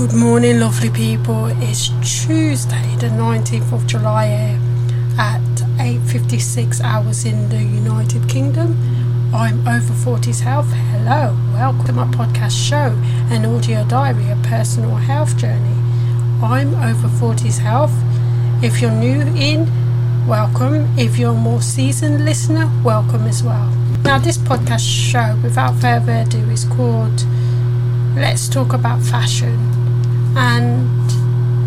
Good morning, lovely people. It's Tuesday, the 19th of July at 8:56 hours in the United Kingdom. I'm over 40s health. Hello, welcome to my podcast show, an audio diary, a personal health journey. I'm over 40s health. If you're new in, welcome. If you're a more seasoned listener, welcome as well. Now, this podcast show, without further ado, is called Let's Talk About Fashion and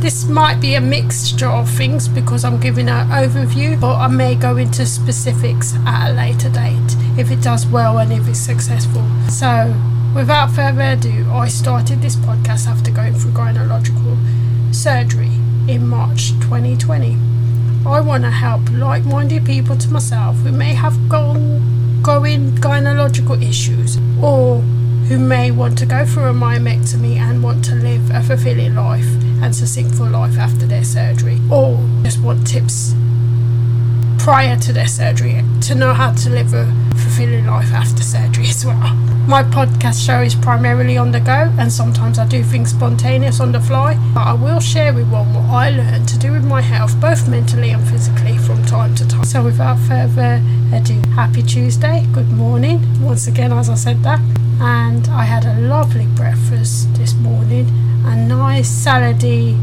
this might be a mixture of things because I'm giving an overview, but I may go into specifics at a later date if it does well and if it's successful. So, without further ado, I started this podcast after going through gynecological surgery in March 2020. I want to help like minded people to myself who may have gone, going gynecological issues or who may want to go through a myomectomy and want to live a fulfilling life and succinctful life after their surgery, or just want tips prior to their surgery to know how to live a fulfilling life after surgery as well. My podcast show is primarily on the go, and sometimes I do things spontaneous on the fly, but I will share with one what I learned to do with my health, both mentally and physically, from time to time. So, without further ado, happy Tuesday, good morning, once again, as I said that and I had a lovely breakfast this morning. A nice salady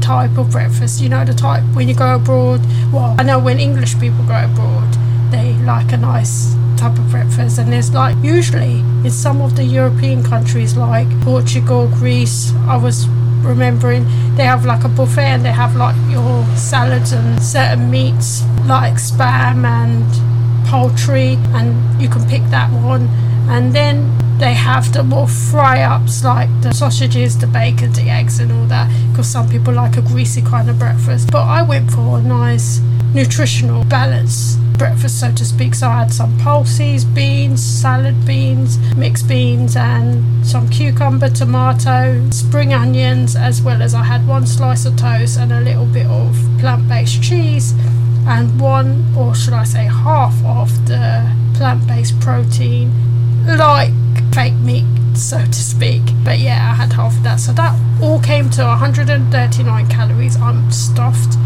type of breakfast. You know the type when you go abroad. Well, I know when English people go abroad, they like a nice type of breakfast. And there's like usually in some of the European countries like Portugal, Greece. I was remembering they have like a buffet and they have like your salads and certain meats like spam and poultry, and you can pick that one and then they have the more fry ups like the sausages, the bacon, the eggs, and all that because some people like a greasy kind of breakfast. But I went for a nice nutritional balance breakfast, so to speak. So I had some pulses, beans, salad beans, mixed beans, and some cucumber, tomato, spring onions, as well as I had one slice of toast and a little bit of plant based cheese, and one, or should I say, half of the plant based protein like fake meat, so to speak. But yeah, I had half of that. So that all came to 139 calories. I'm stuffed.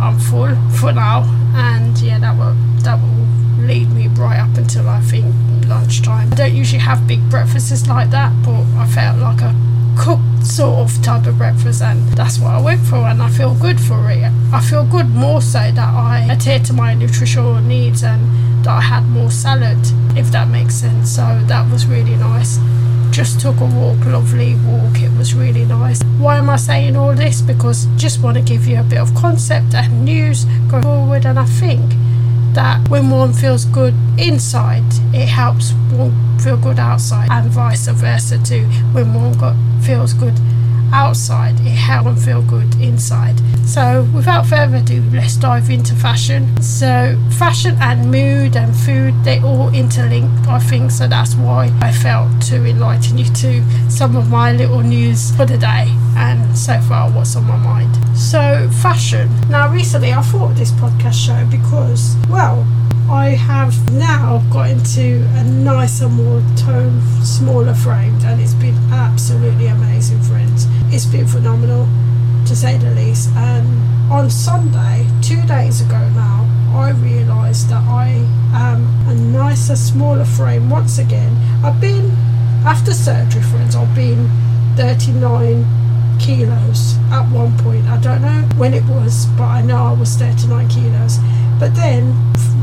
I'm full for now. And yeah, that will that will lead me right up until I think lunchtime. I don't usually have big breakfasts like that, but I felt like a cooked sort of type of breakfast and that's what I went for and I feel good for it. I feel good more so that I adhere to my nutritional needs and that I had more salad, if that makes sense. So that was really nice. Just took a walk, lovely walk. It was really nice. Why am I saying all this? Because just want to give you a bit of concept and news going forward. And I think that when one feels good inside, it helps one feel good outside, and vice versa too. When one got feels good outside, it helps one feel good inside. So, without further ado, let's dive into fashion. So, fashion and mood and food they all interlinked, I think. So that's why I felt to enlighten you to some of my little news for the day and so far what's on my mind. So, fashion. Now, recently I thought of this podcast show because, well, I have now got into a nicer, more toned, smaller frame, and it's been absolutely amazing, friends. It's been phenomenal, to say the least. And on Sunday, two days ago now, I realised that I am a nicer, smaller frame once again. I've been, after surgery, friends, I've been 39 kilos at one point. I don't know when it was, but I know I was 39 kilos. But then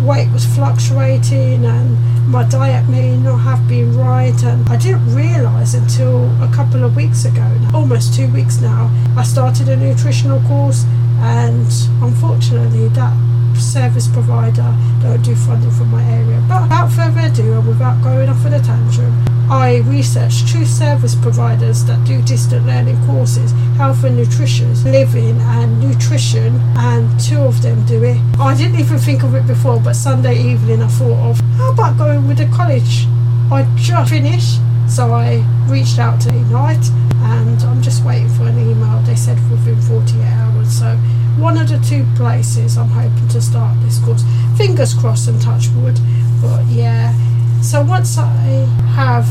weight was fluctuating and my diet may not have been right and I didn't realise until a couple of weeks ago, almost two weeks now, I started a nutritional course and unfortunately that service provider don't do funding for my area. But without further ado and without going off on a tantrum, I researched two service providers that do distant learning courses, health and nutrition, living and nutrition, and two of them do it. I didn't even think of it before, but Sunday evening I thought of how about going with the college? I just finished, so I reached out to Ignite and I'm just waiting for an email. They said within 48 hours, so one of the two places I'm hoping to start this course. Fingers crossed and touch wood. But yeah, so once I have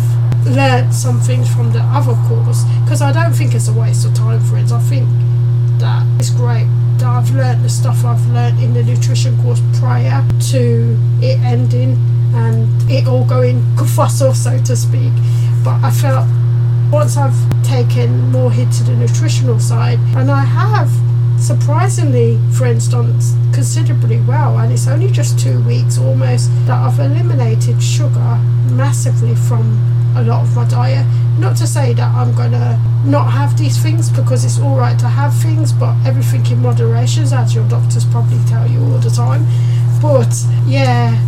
learned some things from the other course because I don't think it's a waste of time, for friends. I think that it's great that I've learned the stuff I've learned in the nutrition course prior to it ending and it all going kufasso, so to speak. But I felt once I've taken more hit to the nutritional side, and I have surprisingly, for instance, considerably well, and it's only just two weeks almost that I've eliminated sugar massively from a lot of my diet. Not to say that I'm gonna not have these things because it's all right to have things, but everything in moderation, as your doctors probably tell you all the time. But yeah,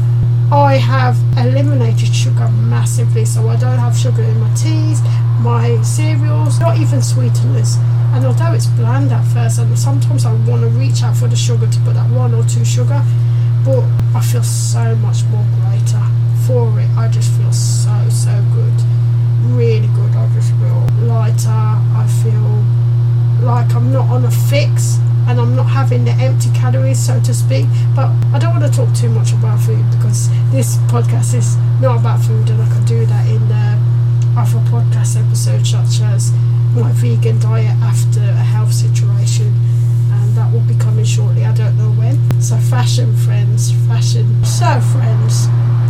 I have eliminated sugar massively, so I don't have sugar in my teas, my cereals, not even sweeteners. And although it's bland at first, and sometimes I want to reach out for the sugar to put that one or two sugar, but I feel so much more greater for it. I just feel so, so good. Really good. I just feel lighter. I feel like I'm not on a fix and I'm not having the empty calories, so to speak. But I don't want to talk too much about food because this podcast is not about food, and I can do that in the other podcast episodes, such as my vegan diet after a health situation. And that will be coming shortly, I don't know when. So, fashion friends, fashion. So, friends,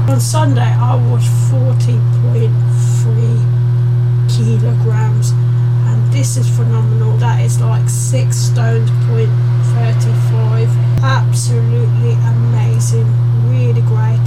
on Sunday I was 40.3 kilograms and this is phenomenal. That is like six stones point thirty-five. Absolutely amazing. Really great.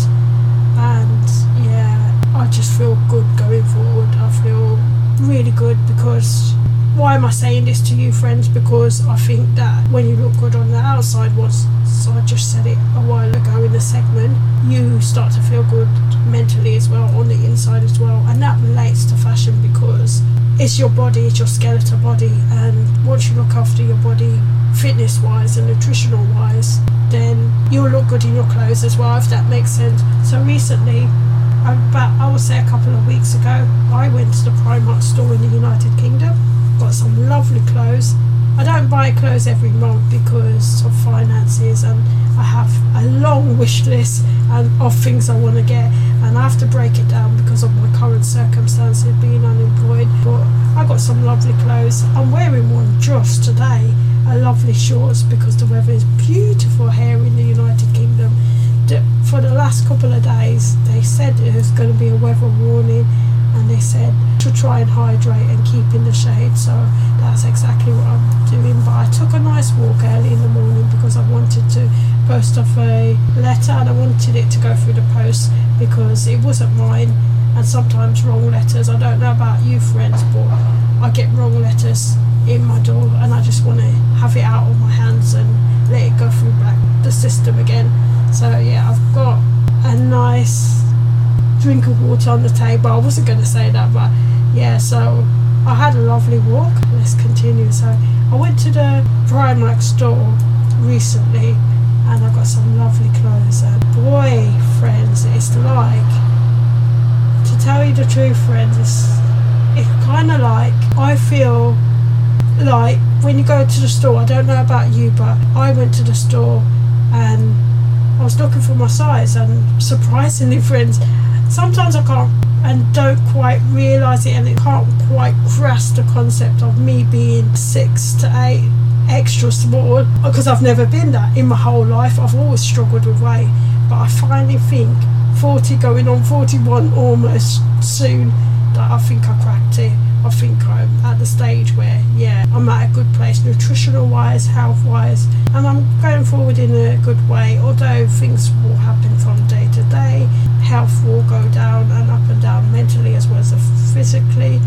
And yeah, I just feel good going forward. I feel really good because why am I saying this to you, friends? Because I think that when you look good on the outside, once so I just said it a while ago in the segment, you start to feel good mentally as well on the inside as well, and that relates to fashion because it's your body, it's your skeletal body, and once you look after your body fitness wise and nutritional wise, then you'll look good in your clothes as well, if that makes sense. So recently, about I would say a couple of weeks ago, I went to the Primark store in the United Kingdom, got some lovely clothes. I don't buy clothes every month because of finances and I have a long wish list of things I want to get and I have to break it down because of my current circumstances being unemployed. But I got some lovely clothes. I'm wearing one just today, a lovely shorts because the weather is beautiful here in the United Kingdom. For the last couple of days, they said it was going to be a weather warning and they said to try and hydrate and keep in the shade. So that's exactly what I'm doing. But I took a nice walk early in the morning because I wanted to post off a letter and I wanted it to go through the post because it wasn't mine and sometimes wrong letters. I don't know about you friends but I get wrong letters in my door and I just want to have it out of my hands and let it go through back the system again. So yeah, I've got a nice drink of water on the table. I wasn't going to say that but yeah, so I had a lovely walk. Let's continue. So I went to the Primark store recently and I got some lovely clothes. And boy, friends, it's like to tell you the truth, friends. It's, it's kind of like I feel like when you go to the store. I don't know about you, but I went to the store and I was looking for my size, and surprisingly, friends, sometimes I can't and don't quite realise it and it can't quite grasp the concept of me being six to eight extra small because I've never been that in my whole life. I've always struggled with weight, but I finally think 40 going on 41 almost soon that I think I cracked it. I think I'm at the stage where, yeah, I'm at a good place, nutritional wise, health wise, and I'm going forward in a good way. Although things will happen from day to day, health will go down and up and down mentally as well as physically,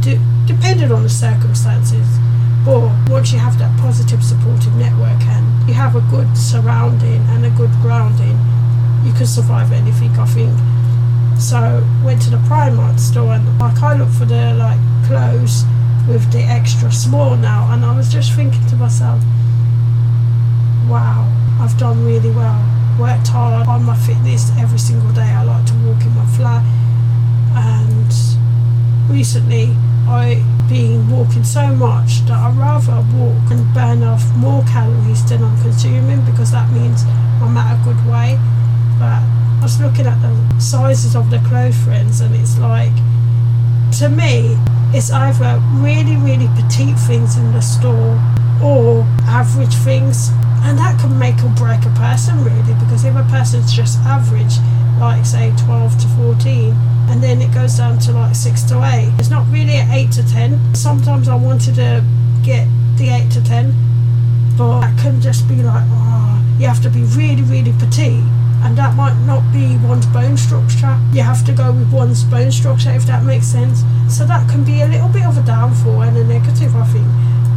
de- depending on the circumstances. But once you have that positive supportive network and you have a good surrounding and a good grounding, you can survive anything I think. So went to the Primark store and like I look for the like clothes with the extra small now and I was just thinking to myself, wow, I've done really well. Worked hard on my fitness every single day. I like to walk in my flat and recently I've been walking so much that I'd rather walk and burn off more calories than I'm consuming because that means I'm at a good weight. But I was looking at the sizes of the clothes friends and it's like to me, it's either really, really petite things in the store or average things. And that can make or break a person really because if a person's just average, like say 12 to 14, and then it goes down to like 6 to 8, it's not really at 8 to 10. Sometimes I wanted to get the 8 to 10, but that can just be like, oh, you have to be really, really petite and that might not be one's bone structure. You have to go with one's bone structure if that makes sense. So that can be a little bit of a downfall and a negative, I think.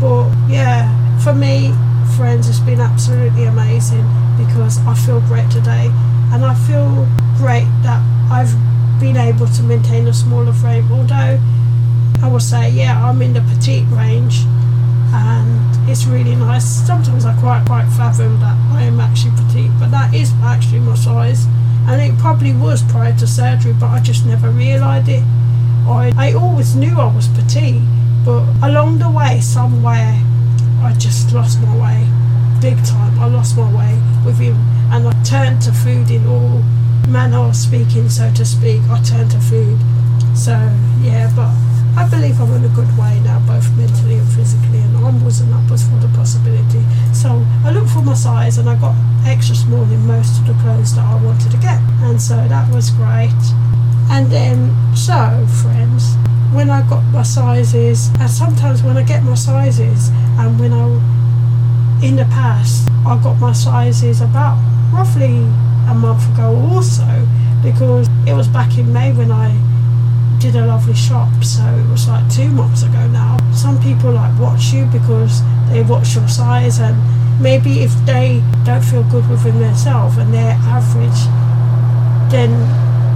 But yeah, for me, friends, it's been absolutely amazing because I feel great today and I feel great that I've been able to maintain a smaller frame. Although I will say, yeah, I'm in the petite range and it's really nice. Sometimes I quite quite fathom that I am actually petite, but that is actually my size, and it probably was prior to surgery, but I just never realised it. I I always knew I was petite, but along the way, somewhere, I just lost my way, big time. I lost my way with him, and I turned to food in all manner of speaking, so to speak. I turned to food. So yeah, but I believe I'm in a good way now, both mentally and physically, and onwards and upwards for the possibility. So I looked for my size and I got extra small in most of the clothes that I wanted to get, and so that was great. And then, so friends, when I got my sizes, and sometimes when I get my sizes, and when I, in the past, I got my sizes about roughly a month ago also, because it was back in May when I did a lovely shop, so it was like two months ago now. Some people like watch you because they watch your size, and maybe if they don't feel good within themselves and they're average, then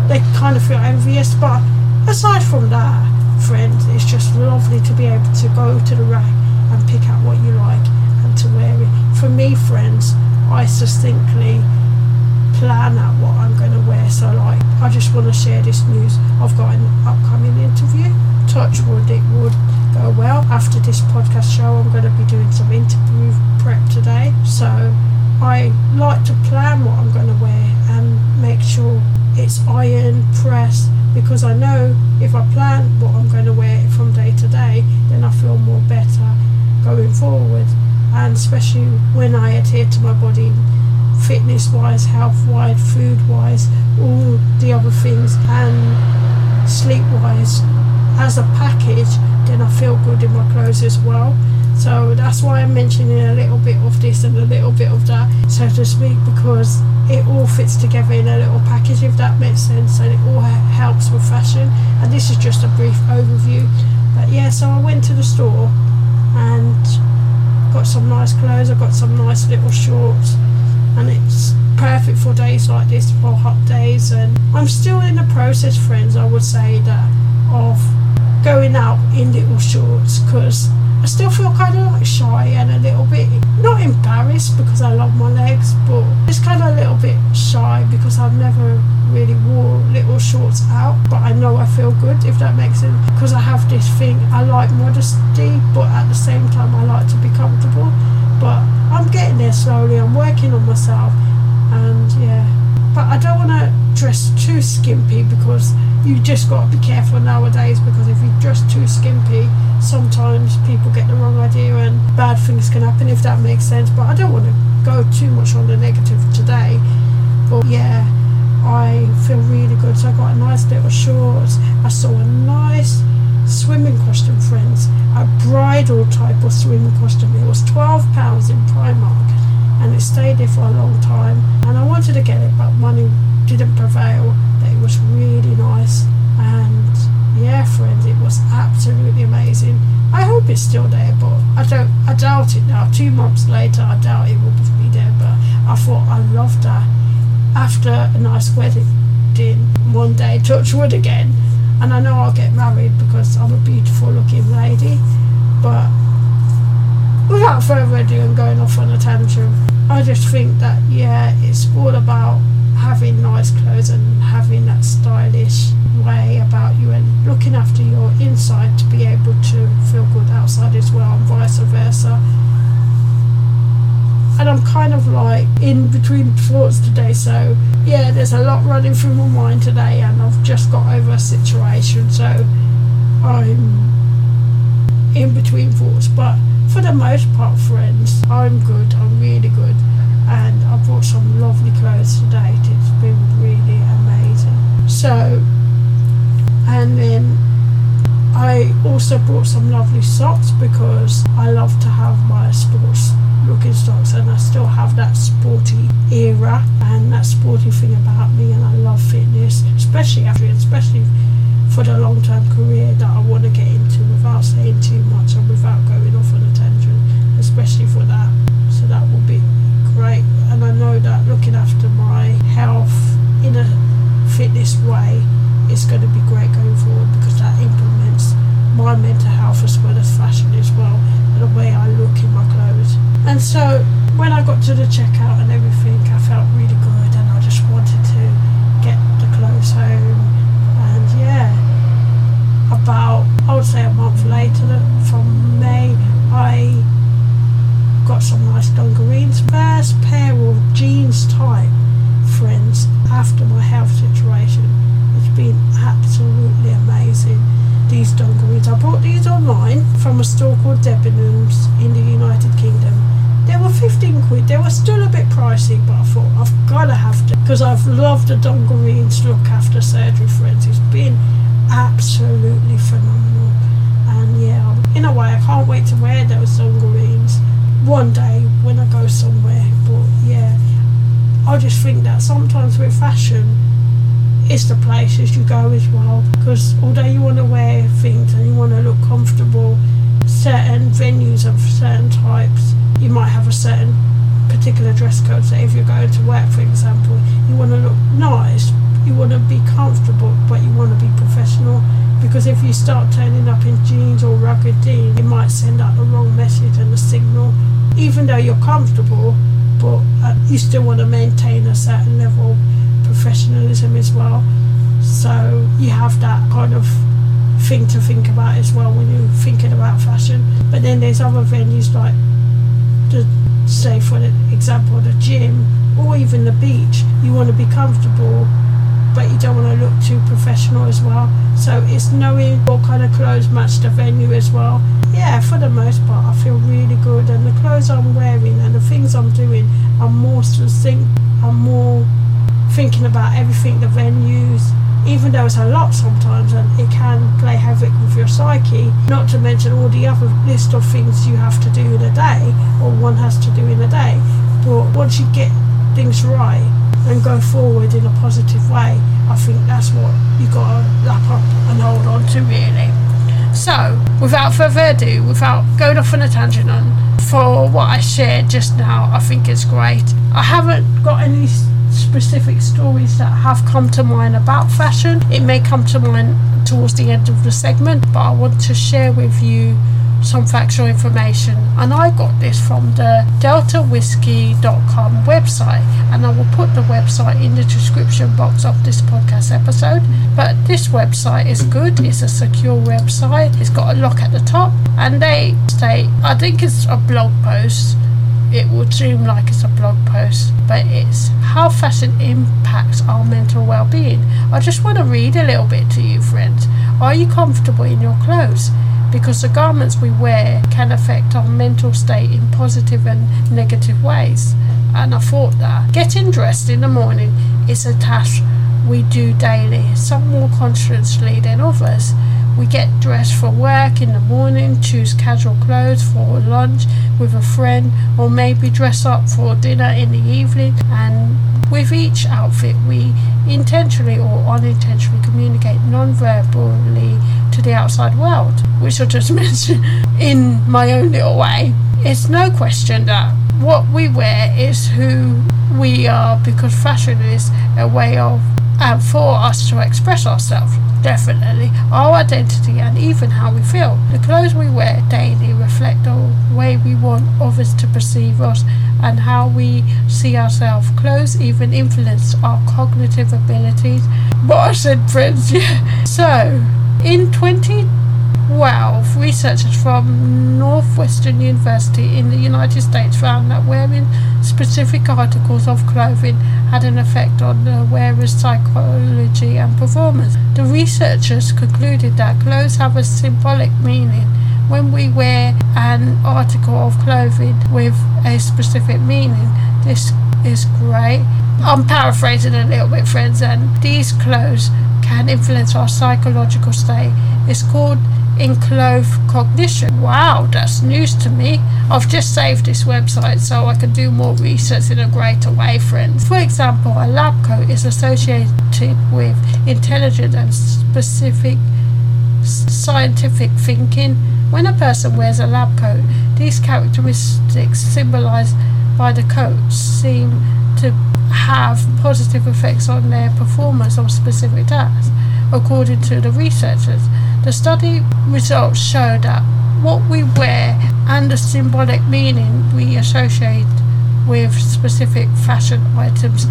they kind of feel envious. But aside from that, friends, it's just lovely to be able to go to the rack and pick out what you like and to wear it. For me, friends, I succinctly plan out what I'm going to wear. So, like, I just want to share this news. I've got an upcoming interview. Touch wood, it would go well. After this podcast show, I'm going to be doing some interview prep today. So, I like to plan what I'm going to wear and make sure it's iron pressed because I know if I plan what I'm going to wear from day to day, then I feel more better going forward. And especially when I adhere to my body fitness wise, health wise, food wise, all the other things, and sleep wise. As a package, then I feel good in my clothes as well. So that's why I'm mentioning a little bit of this and a little bit of that, so to speak, because it all fits together in a little package, if that makes sense, and it all helps with fashion. And this is just a brief overview. But yeah, so I went to the store and got some nice clothes. I got some nice little shorts and it's perfect for days like this for hot days. And I'm still in the process friends I would say that of going out in little shorts because I still feel kind of like shy and a little bit not embarrassed because I love my legs but just kind of a little bit shy because I've never really wore little shorts out. But I know I feel good if that makes sense because I have this thing I like modesty but at the same time I like to be comfortable but I'm getting there slowly. I'm working on myself, and yeah. But I don't want to dress too skimpy because you just got to be careful nowadays. Because if you dress too skimpy, sometimes people get the wrong idea and bad things can happen. If that makes sense. But I don't want to go too much on the negative today. But yeah, I feel really good. So I got a nice little shorts. I saw a nice swimming costume, friends. A bridal type of swimming costume. It was £12 in Primark and it stayed there for a long time. And I wanted to get it, but money didn't prevail. But it was really nice. And yeah, friends, it was absolutely amazing. I hope it's still there, but I don't. I doubt it now. Two months later, I doubt it will be there. But I thought I loved that. After a nice wedding, one day, touch wood again and I know I'll get married because I'm a beautiful looking lady. But without further ado and going off on a tantrum, I just think that yeah, it's all about having nice clothes and having that stylish way about you and looking after your inside to be able to feel good outside as well and vice versa and I'm kind of like in between thoughts today. So yeah, there's a lot running through my mind today, and I've just got over a situation. So I'm in between thoughts, but for the most part, friends, I'm good. I'm really good, and I bought some lovely clothes today. It's been really amazing. So, and then I also brought some lovely socks because I love to have my sports looking stocks and I still have that sporty era and that sporty thing about me and I love fitness, especially after especially for the long term career that I want to get into without saying too much and without going off on a tangent, especially for that. So that will be great. And I know that looking after my health in a fitness way is going to be great going forward because that implements my mental health as well as fashion as well, and the way I look in my clothes. And so when I got to the checkout and everything, I felt really good and I just wanted to get the clothes home And yeah, about I would say a month later, from May, I got some nice dungarees. First pair of jeans type friends after my health situation. It's been absolutely amazing. These dungarees. I bought these online from a store called Debenhams in the United Kingdom. They were 15 quid. They were still a bit pricey, but I thought I've got to have to because I've loved the dungarees look after surgery, friends. It's been absolutely phenomenal. And yeah, in a way, I can't wait to wear those dungarees one day when I go somewhere. But yeah, I just think that sometimes with fashion, it's the places you go as well. Because although you want to wear things and you want to look comfortable, certain venues of certain types you might have a certain particular dress code. So if you're going to work, for example, you want to look nice, you want to be comfortable, but you want to be professional. Because if you start turning up in jeans or rugged jeans, it might send out the wrong message and the signal. Even though you're comfortable, but uh, you still want to maintain a certain level of professionalism as well. So you have that kind of thing to think about as well when you're thinking about fashion. But then there's other venues like the say for example the gym or even the beach you want to be comfortable but you don't want to look too professional as well. So it's knowing what kind of clothes match the venue as well. Yeah for the most part I feel really good and the clothes I'm wearing and the things I'm doing I'm more succinct I'm more thinking about everything the venues even though it's a lot sometimes and it can play havoc with your psyche, not to mention all the other list of things you have to do in a day or one has to do in a day. But once you get things right and go forward in a positive way, I think that's what you've got to lap up and hold on to really. So, without further ado, without going off on a tangent on for what I shared just now, I think it's great. I haven't got any specific stories that have come to mind about fashion. It may come to mind towards the end of the segment, but I want to share with you some factual information. And I got this from the deltawhiskey.com website and I will put the website in the description box of this podcast episode. But this website is good. It's a secure website. It's got a lock at the top and they state I think it's a blog post it will seem like it's a blog post, but it's how fashion impacts our mental well being. I just want to read a little bit to you, friends. Are you comfortable in your clothes? Because the garments we wear can affect our mental state in positive and negative ways. And I thought that getting dressed in the morning is a task we do daily, some more consciously than others. We get dressed for work in the morning, choose casual clothes for lunch with a friend, or maybe dress up for dinner in the evening. And with each outfit, we intentionally or unintentionally communicate non verbally to the outside world, which I just mentioned in my own little way. It's no question that what we wear is who we are because fashion is a way of and for us to express ourselves definitely our identity and even how we feel. The clothes we wear daily reflect the way we want others to perceive us and how we see ourselves. Clothes even influence our cognitive abilities. What I said, friends, yeah. So, in 20 2012, researchers from Northwestern University in the United States found that wearing specific articles of clothing had an effect on the wearer's psychology and performance. The researchers concluded that clothes have a symbolic meaning. When we wear an article of clothing with a specific meaning, this is great. I'm paraphrasing a little bit, friends, and these clothes can influence our psychological state. It's called enclothed cognition. Wow, that's news to me. I've just saved this website so I can do more research in a greater way, friends. For example, a lab coat is associated with intelligent and specific scientific thinking. When a person wears a lab coat, these characteristics symbolized by the coat seem to have positive effects on their performance of specific tasks, according to the researchers. The study results show that what we wear and the symbolic meaning we associate with specific fashion items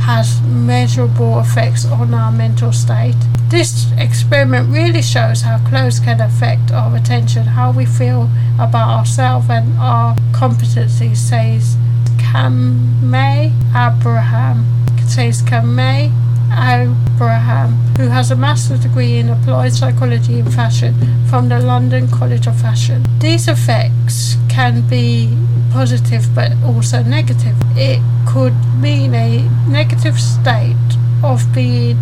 has measurable effects on our mental state. This experiment really shows how clothes can affect our attention, how we feel about ourselves and our competencies, says Kamei Abraham. Says Kamei Abraham, who has a master's degree in applied psychology in fashion from the London College of Fashion. These effects can be positive but also negative. It could mean a negative state of being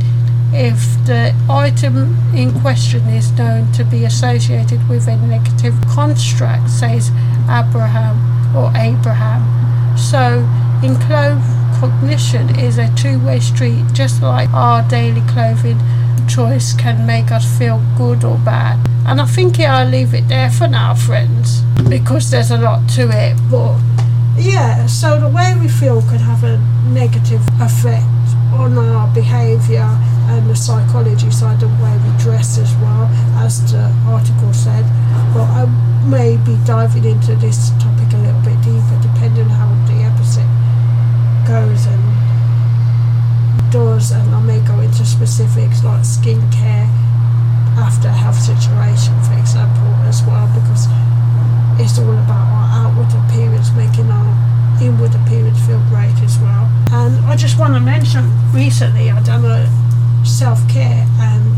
if the item in question is known to be associated with a negative construct, says Abraham or Abraham. So, in clothes cognition is a two-way street, just like our daily clothing choice can make us feel good or bad. And I think yeah, I'll leave it there for now, friends, because there's a lot to it. But yeah, so the way we feel could have a negative effect on our behaviour and the psychology side, of the way we dress as well, as the article said. But I may be diving into this topic a little goes and does, and I may go into specifics like skincare after a health situation, for example, as well, because it's all about our outward appearance, making our inward appearance feel great as well. And I just want to mention recently I done a self care and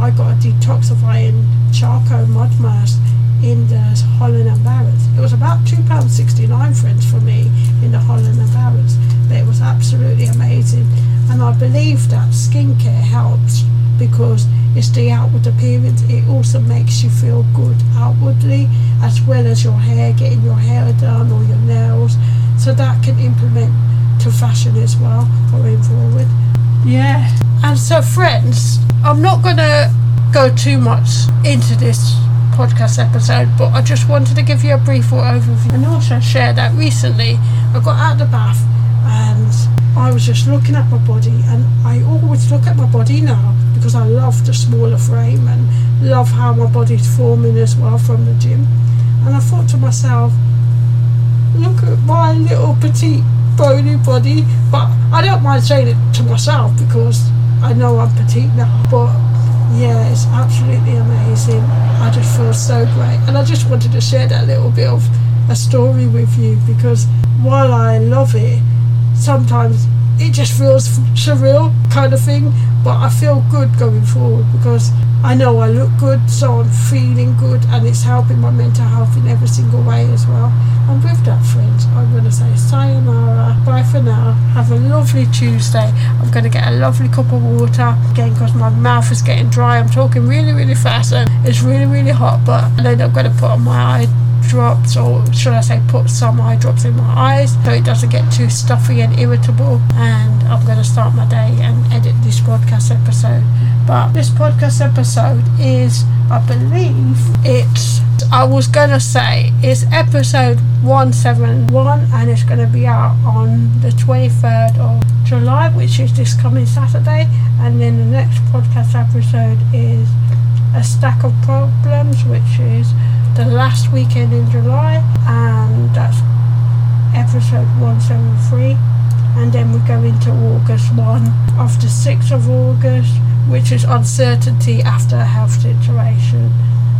I got a detoxifying charcoal mud mask in the Holland and Barrett's. It was about £2.69 friends for me in the Holland and Barrett's. But it was absolutely amazing. And I believe that skincare helps because it's the outward appearance. It also makes you feel good outwardly as well as your hair, getting your hair done or your nails. So that can implement to fashion as well going forward. Yeah. And so friends, I'm not gonna go too much into this podcast episode, but I just wanted to give you a brief overview. And I also share that recently. I got out of the bath and I was just looking at my body and I always look at my body now because I love the smaller frame and love how my body's forming as well from the gym. And I thought to myself, look at my little petite bony body, but I don't mind saying it to myself because I know I'm petite now, but yeah, it's absolutely amazing. I just feel so great. And I just wanted to share that little bit of a story with you because while I love it, sometimes it just feels surreal kind of thing. But I feel good going forward because I know I look good, so I'm feeling good, and it's helping my mental health in every single way as well. And with that, friends, I'm going to say sayonara. Bye for now. Have a lovely Tuesday. I'm going to get a lovely cup of water again because my mouth is getting dry. I'm talking really, really fast and it's really, really hot. But then I'm going to put on my eye drops or should I say put some eye drops in my eyes so it doesn't get too stuffy and irritable and I'm going to start my day and edit this podcast episode. But this podcast episode is I believe it's I was to say it's episode 171 and it's going to be out on the 23rd of July which is this coming Saturday and then the next podcast episode is a stack of problems which is the last weekend in July, and that's episode 173. And then we go into August 1 of the 6th of August, which is uncertainty after a health situation.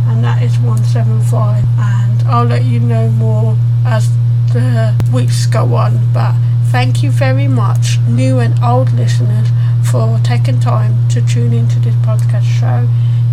and that is 175. And I'll let you know more as the weeks go on. But thank you very much, new and old listeners, for taking time to tune into this podcast show.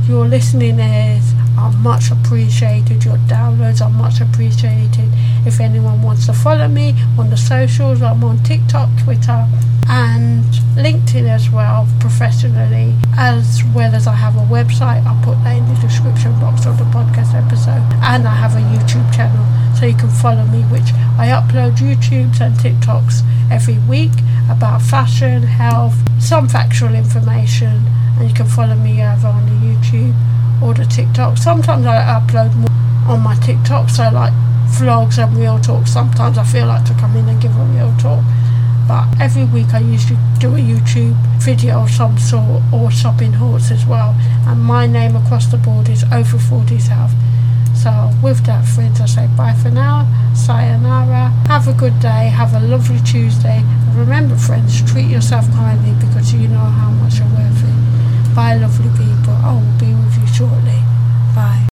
Your listening ears are much appreciated. Your downloads are much appreciated. If anyone wants to follow me on the socials, I'm on TikTok, Twitter, and LinkedIn as well, professionally, as well as I have a website. I'll put that in the description box of the podcast episode, and I have a YouTube channel so you can follow me, which I upload YouTubes and TikToks every week about fashion, health, some factual information, and you can follow me over on the YouTube or the TikTok. Sometimes I upload more on my TikTok, so like vlogs and real talk. Sometimes I feel like to come in and give a real talk. But every week I usually do a YouTube video of some sort or shopping hauls as well. And my name across the board is Over 40s Health. So with that friends I say bye for now. Sayonara. Have a good day. Have a lovely Tuesday. And remember friends, treat yourself kindly because you know how much you're worth it. Bye lovely people. I will be with you shortly. Bye.